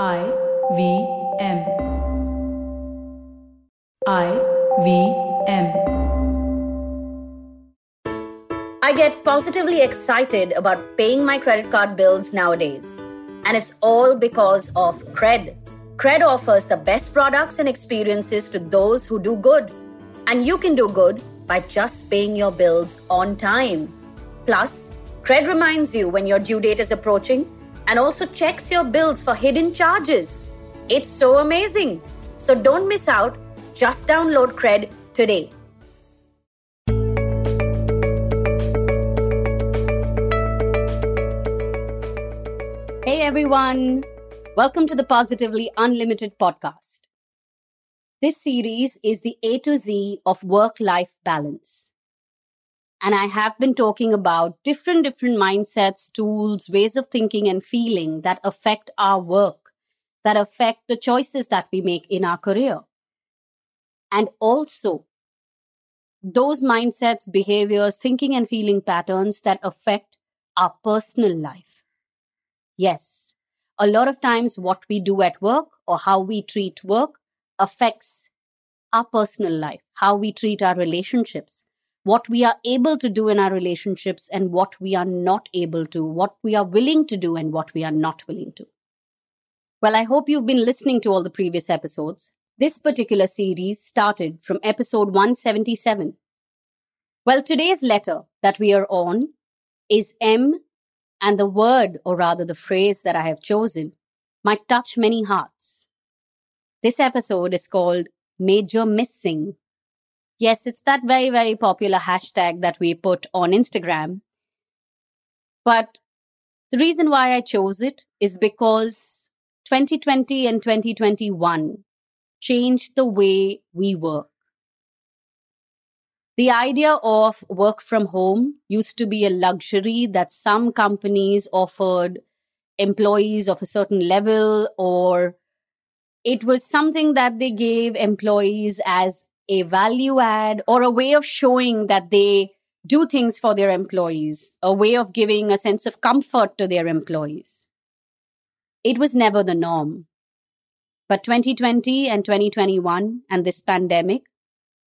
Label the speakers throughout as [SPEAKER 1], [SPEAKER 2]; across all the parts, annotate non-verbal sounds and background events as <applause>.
[SPEAKER 1] I V M. I V M.
[SPEAKER 2] I get positively excited about paying my credit card bills nowadays. And it's all because of Cred. Cred offers the best products and experiences to those who do good. And you can do good by just paying your bills on time. Plus, Cred reminds you when your due date is approaching and also checks your bills for hidden charges. It's so amazing. So don't miss out. Just download Cred today. Hey everyone. Welcome to the Positively Unlimited podcast. This series is the A to Z of work life balance. And I have been talking about different, different mindsets, tools, ways of thinking and feeling that affect our work, that affect the choices that we make in our career. And also those mindsets, behaviors, thinking and feeling patterns that affect our personal life. Yes, a lot of times what we do at work or how we treat work affects our personal life, how we treat our relationships, what we are able to do in our relationships and what we are not able to, what we are willing to do and what we are not willing to. Well, I hope you've been listening to all the previous episodes. This particular series started from episode 177. Well, today's letter that we are on is M, and the word, or rather the phrase that I have chosen, might touch many hearts. This episode is called Major Missing Yes, it's that very, very popular hashtag that we put on Instagram. But the reason why I chose it is because 2020 and 2021 changed the way we work. The idea of work from home used to be a luxury that some companies offered employees of a certain level, or it was something that they gave employees as a value add or a way of showing that they do things for their employees, a way of giving a sense of comfort to their employees. It was never the norm. But 2020 and 2021 and this pandemic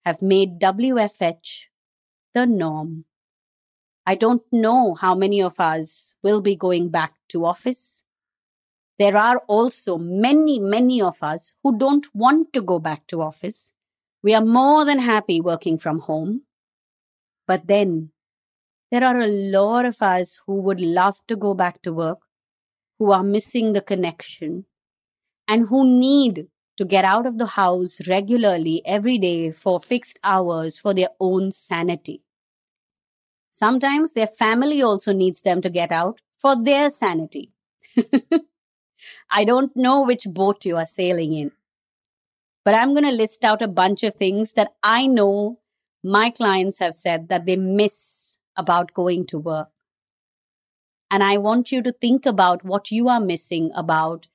[SPEAKER 2] have made WFH the norm. I don't know how many of us will be going back to office. There are also many, many of us who don't want to go back to office we are more than happy working from home. But then there are a lot of us who would love to go back to work, who are missing the connection, and who need to get out of the house regularly every day for fixed hours for their own sanity. Sometimes their family also needs them to get out for their sanity. <laughs> I don't know which boat you are sailing in. But I'm going to list out a bunch of things that I know my clients have said that they miss about going to work. And I want you to think about what you are missing about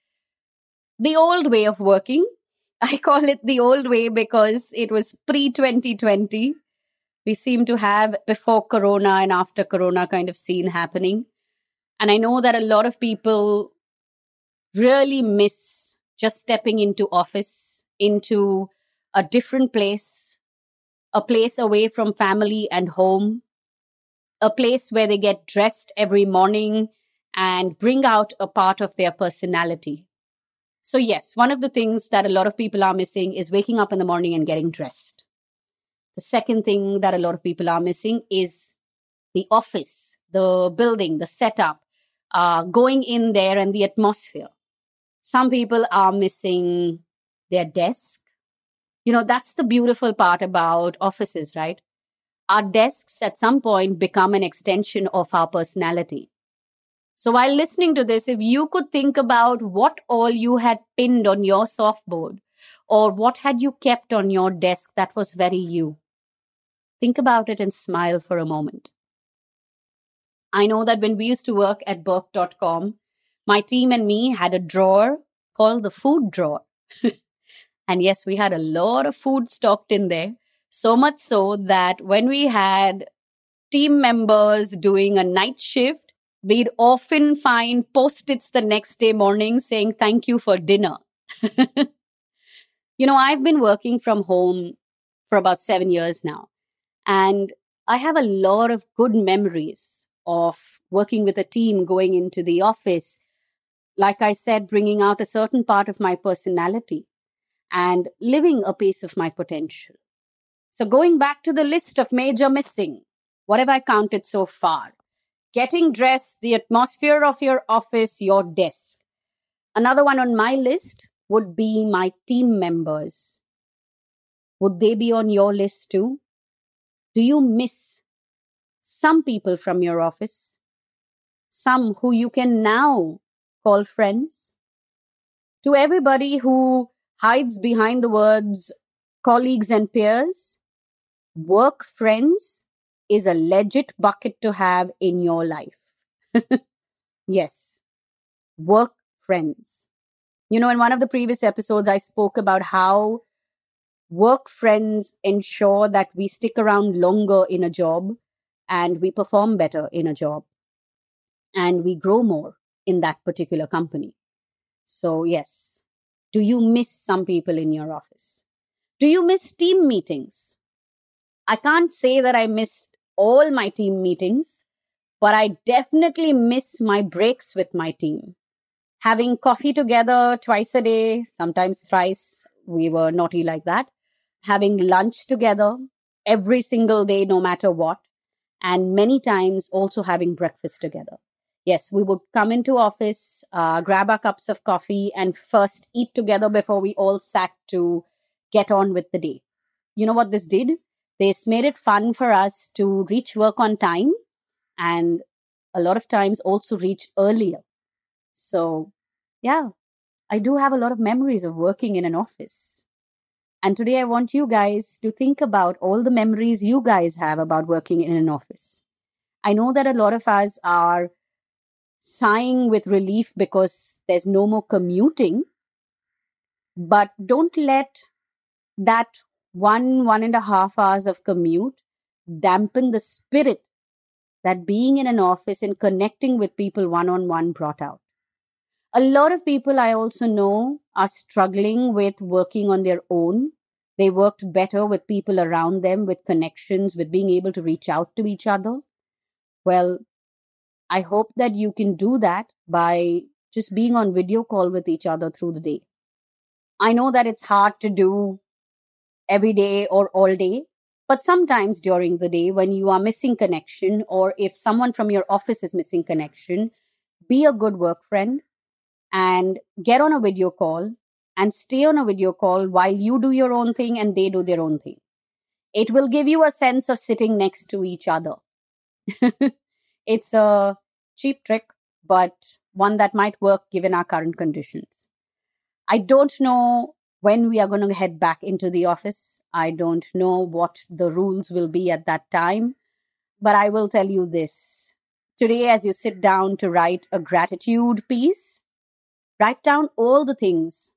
[SPEAKER 2] the old way of working. <laughs> I call it the old way because it was pre 2020. We seem to have before Corona and after Corona kind of scene happening. And I know that a lot of people really miss just stepping into office into a different place, a place away from family and home, a place where they get dressed every morning and bring out a part of their personality. So, yes, one of the things that a lot of people are missing is waking up in the morning and getting dressed. The second thing that a lot of people are missing is the office, the building, the setup, uh, going in there and the atmosphere. Some people are missing their desk. You know, that's the beautiful part about offices, right? Our desks at some point become an extension of our personality. So while listening to this, if you could think about what all you had pinned on your softboard or what had you kept on your desk that was very you, think about it and smile for a moment. I know that when we used to work at Burrp.com, my team and me had a drawer called the food drawer. <laughs> And yes, we had a lot of food stocked in there. So much so that when we had team members doing a night shift, we'd often find post its the next day morning saying, Thank you for dinner. <laughs> you know, I've been working from home for about seven years now, and I have a lot of good memories of working with a team, going into the office. Like I said, bringing out a certain part of my personality and living a piece of my potential. So, going back to the list of major missing, what have I counted so far? Getting dressed, the atmosphere of your office, your desk. Another one on my list would be my team members. Would they be on your list too? Do you miss some people from your office? Some who you can now call friends? To everybody who hides behind the words colleagues and peers, work friends is a legit bucket to have in your life. <laughs> yes, work friends. You know, in one of the previous episodes, I spoke about how work friends ensure that we stick around longer in a job and we perform better in a job and we grow more in that particular company. So, yes, do you miss some people in your office? Do you miss team meetings? I can't say that I missed all my team meetings, but I definitely miss my breaks with my team. Having coffee together twice a day, sometimes thrice, we were naughty like that. Having lunch together every single day, no matter what. And many times also having breakfast together. Yes, we would come into office, uh, grab our cups of coffee, and first eat together before we all sat to get on with the day. You know what this did? This made it fun for us to reach work on time and a lot of times also reach earlier. So, yeah, I do have a lot of memories of working in an office. And today I want you guys to think about all the memories you guys have about working in an office. I know that a lot of us are sighing with relief because there's no more commuting, but don't let that one, one and a half hours of commute dampen the spirit that being in an office and connecting with people one on one brought out. A lot of people I also know are struggling with working on their own. They worked better with people around them, with connections, with being able to reach out to each other. Well, I hope that you can do that by just being on video call with each other through the day. I know that it's hard to do every day or all day. But sometimes during the day, when you are missing connection, or if someone from your office is missing connection, be a good work friend and get on a video call and stay on a video call while you do your own thing and they do their own thing. It will give you a sense of sitting next to each other. <laughs> it's a cheap trick, but one that might work given our current conditions. I don't know when we are going to head back into the office. I don't know what the rules will be at that time, but I will tell you this. Today, as you sit down to write a gratitude piece, write down all the things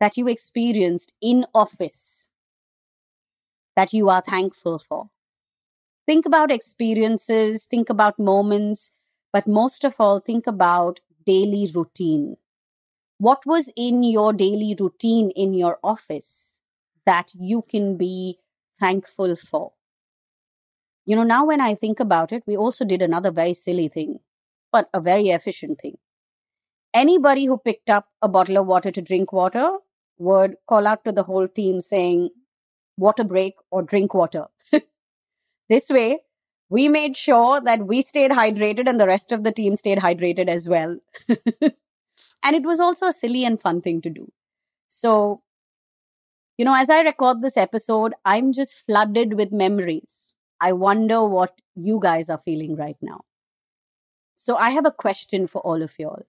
[SPEAKER 2] that you experienced in office that you are thankful for. Think about experiences, think about moments, but most of all, think about daily routine what was in your daily routine in your office that you can be thankful for? You know, now when I think about it, we also did another very silly thing, but a very efficient thing. Anybody who picked up a bottle of water to drink water would call out to the whole team saying, water break or drink water. <laughs> this way, we made sure that we stayed hydrated and the rest of the team stayed hydrated as well. <laughs> And it was also a silly and fun thing to do. So, you know, as I record this episode, I'm just flooded with memories. I wonder what you guys are feeling right now. So, I have a question for all of y'all.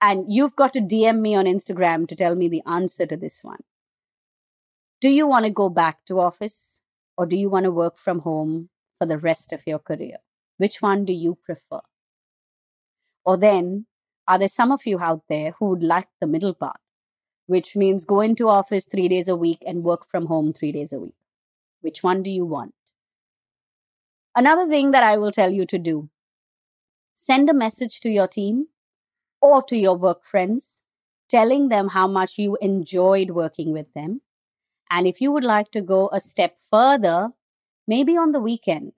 [SPEAKER 2] And you've got to DM me on Instagram to tell me the answer to this one. Do you want to go back to office or do you want to work from home for the rest of your career? Which one do you prefer? Or then, are there some of you out there who would like the middle path, which means go into office three days a week and work from home three days a week? Which one do you want? Another thing that I will tell you to do Send a message to your team or to your work friends, telling them how much you enjoyed working with them. And if you would like to go a step further, maybe on the weekend,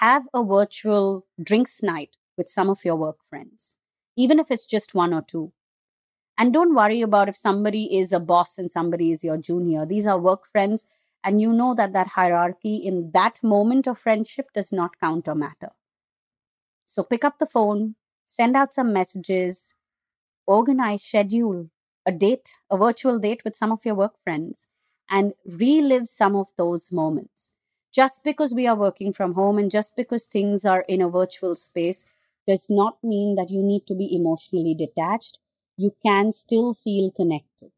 [SPEAKER 2] have a virtual drinks night with some of your work friends, even if it's just one or two. And don't worry about if somebody is a boss and somebody is your junior. These are work friends, and you know that that hierarchy in that moment of friendship does not count or matter. So pick up the phone, send out some messages, organize, schedule a date, a virtual date with some of your work friends, and relive some of those moments. Just because we are working from home and just because things are in a virtual space does not mean that you need to be emotionally detached. You can still feel connected.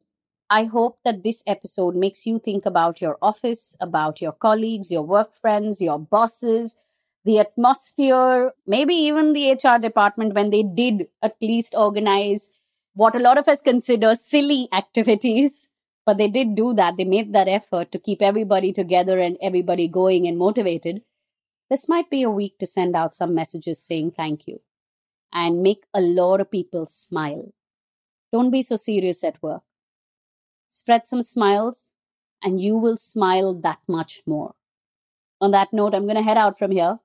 [SPEAKER 2] I hope that this episode makes you think about your office, about your colleagues, your work friends, your bosses, the atmosphere, maybe even the HR department when they did at least organize what a lot of us consider silly activities. But they did do that. They made that effort to keep everybody together and everybody going and motivated. This might be a week to send out some messages saying thank you and make a lot of people smile. Don't be so serious at work. Spread some smiles, and you will smile that much more. On that note, I'm going to head out from here.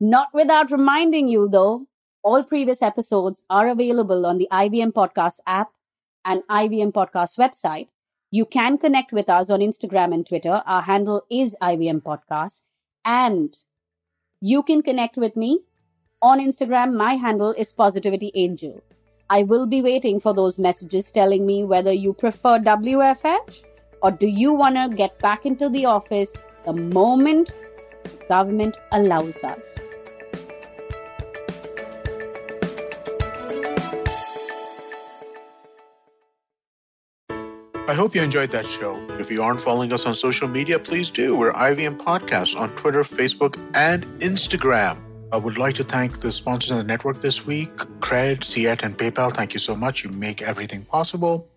[SPEAKER 2] Not without reminding you, though, all previous episodes are available on the IVM Podcast app and IVM Podcast website. You can connect with us on Instagram and Twitter. Our handle is IVM Podcast. And you can connect with me on Instagram. My handle is Positivity Angel. I will be waiting for those messages telling me whether you prefer WFH or do you want to get back into the office the moment government allows us.
[SPEAKER 3] I hope you enjoyed that show. If you aren't following us on social media, please do. We're IVM Podcasts on Twitter, Facebook, and Instagram. I would like to thank the sponsors of the network this week Cred, Ciet, and PayPal. Thank you so much. You make everything possible.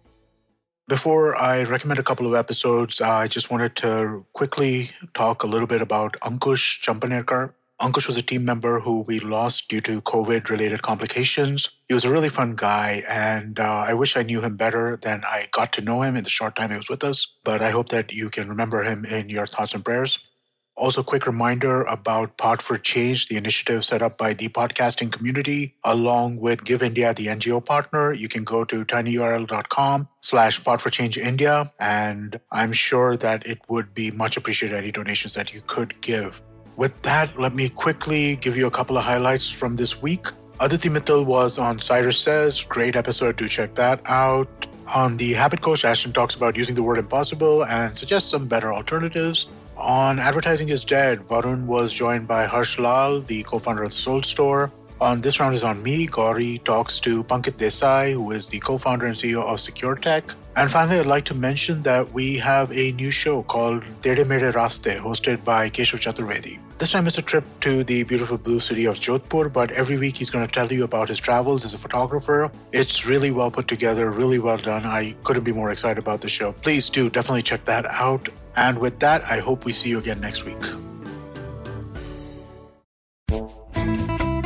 [SPEAKER 3] Before I recommend a couple of episodes, uh, I just wanted to quickly talk a little bit about Ankush Champanerkar. Ankush was a team member who we lost due to COVID related complications. He was a really fun guy, and uh, I wish I knew him better than I got to know him in the short time he was with us. But I hope that you can remember him in your thoughts and prayers. Also, quick reminder about Pod for Change, the initiative set up by the podcasting community, along with Give India, the NGO partner. You can go to tinyurl.com slash India, and I'm sure that it would be much appreciated any donations that you could give. With that, let me quickly give you a couple of highlights from this week. Aditi Mittal was on Cyrus Says. Great episode. Do check that out. On the Habit Coach, Ashdin talks about using the word impossible and suggests some better alternatives. On Advertising is Dead, Varun was joined by Harsh Lal, the co founder of Souled Store. On this round is on me. Gauri talks to Pankit Desai, who is the co-founder and CEO of Sequretek. And finally, I'd like to mention that we have a new show called Tere Mere Raste, hosted by Keshav Chaturvedi. This time it's a trip to the beautiful blue city of Jodhpur, but every week he's going to tell you about his travels as a photographer. It's really well put together, really well done. I couldn't be more excited about the show. Please do definitely check that out. And with that, I hope we see you again next week.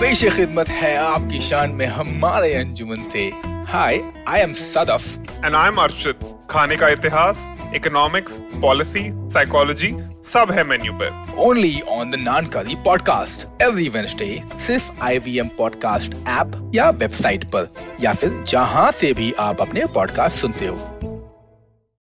[SPEAKER 4] पेश खिदमत है आपकी शान में हमारे अंजुमन से हाय I am Sadaf
[SPEAKER 5] and I am Arshid खाने का इतिहास इकोनॉमिक्स पॉलिसी साइकोलॉजी सब है मेन्यू पे।
[SPEAKER 4] ओनली ऑन द नानकारी पॉडकास्ट एवरी वेन्सडे सिर्फ़ I V M podcast app या वेबसाइट पर। या फिर जहाँ से भी आप अपने पॉडकास्ट सुनते हो।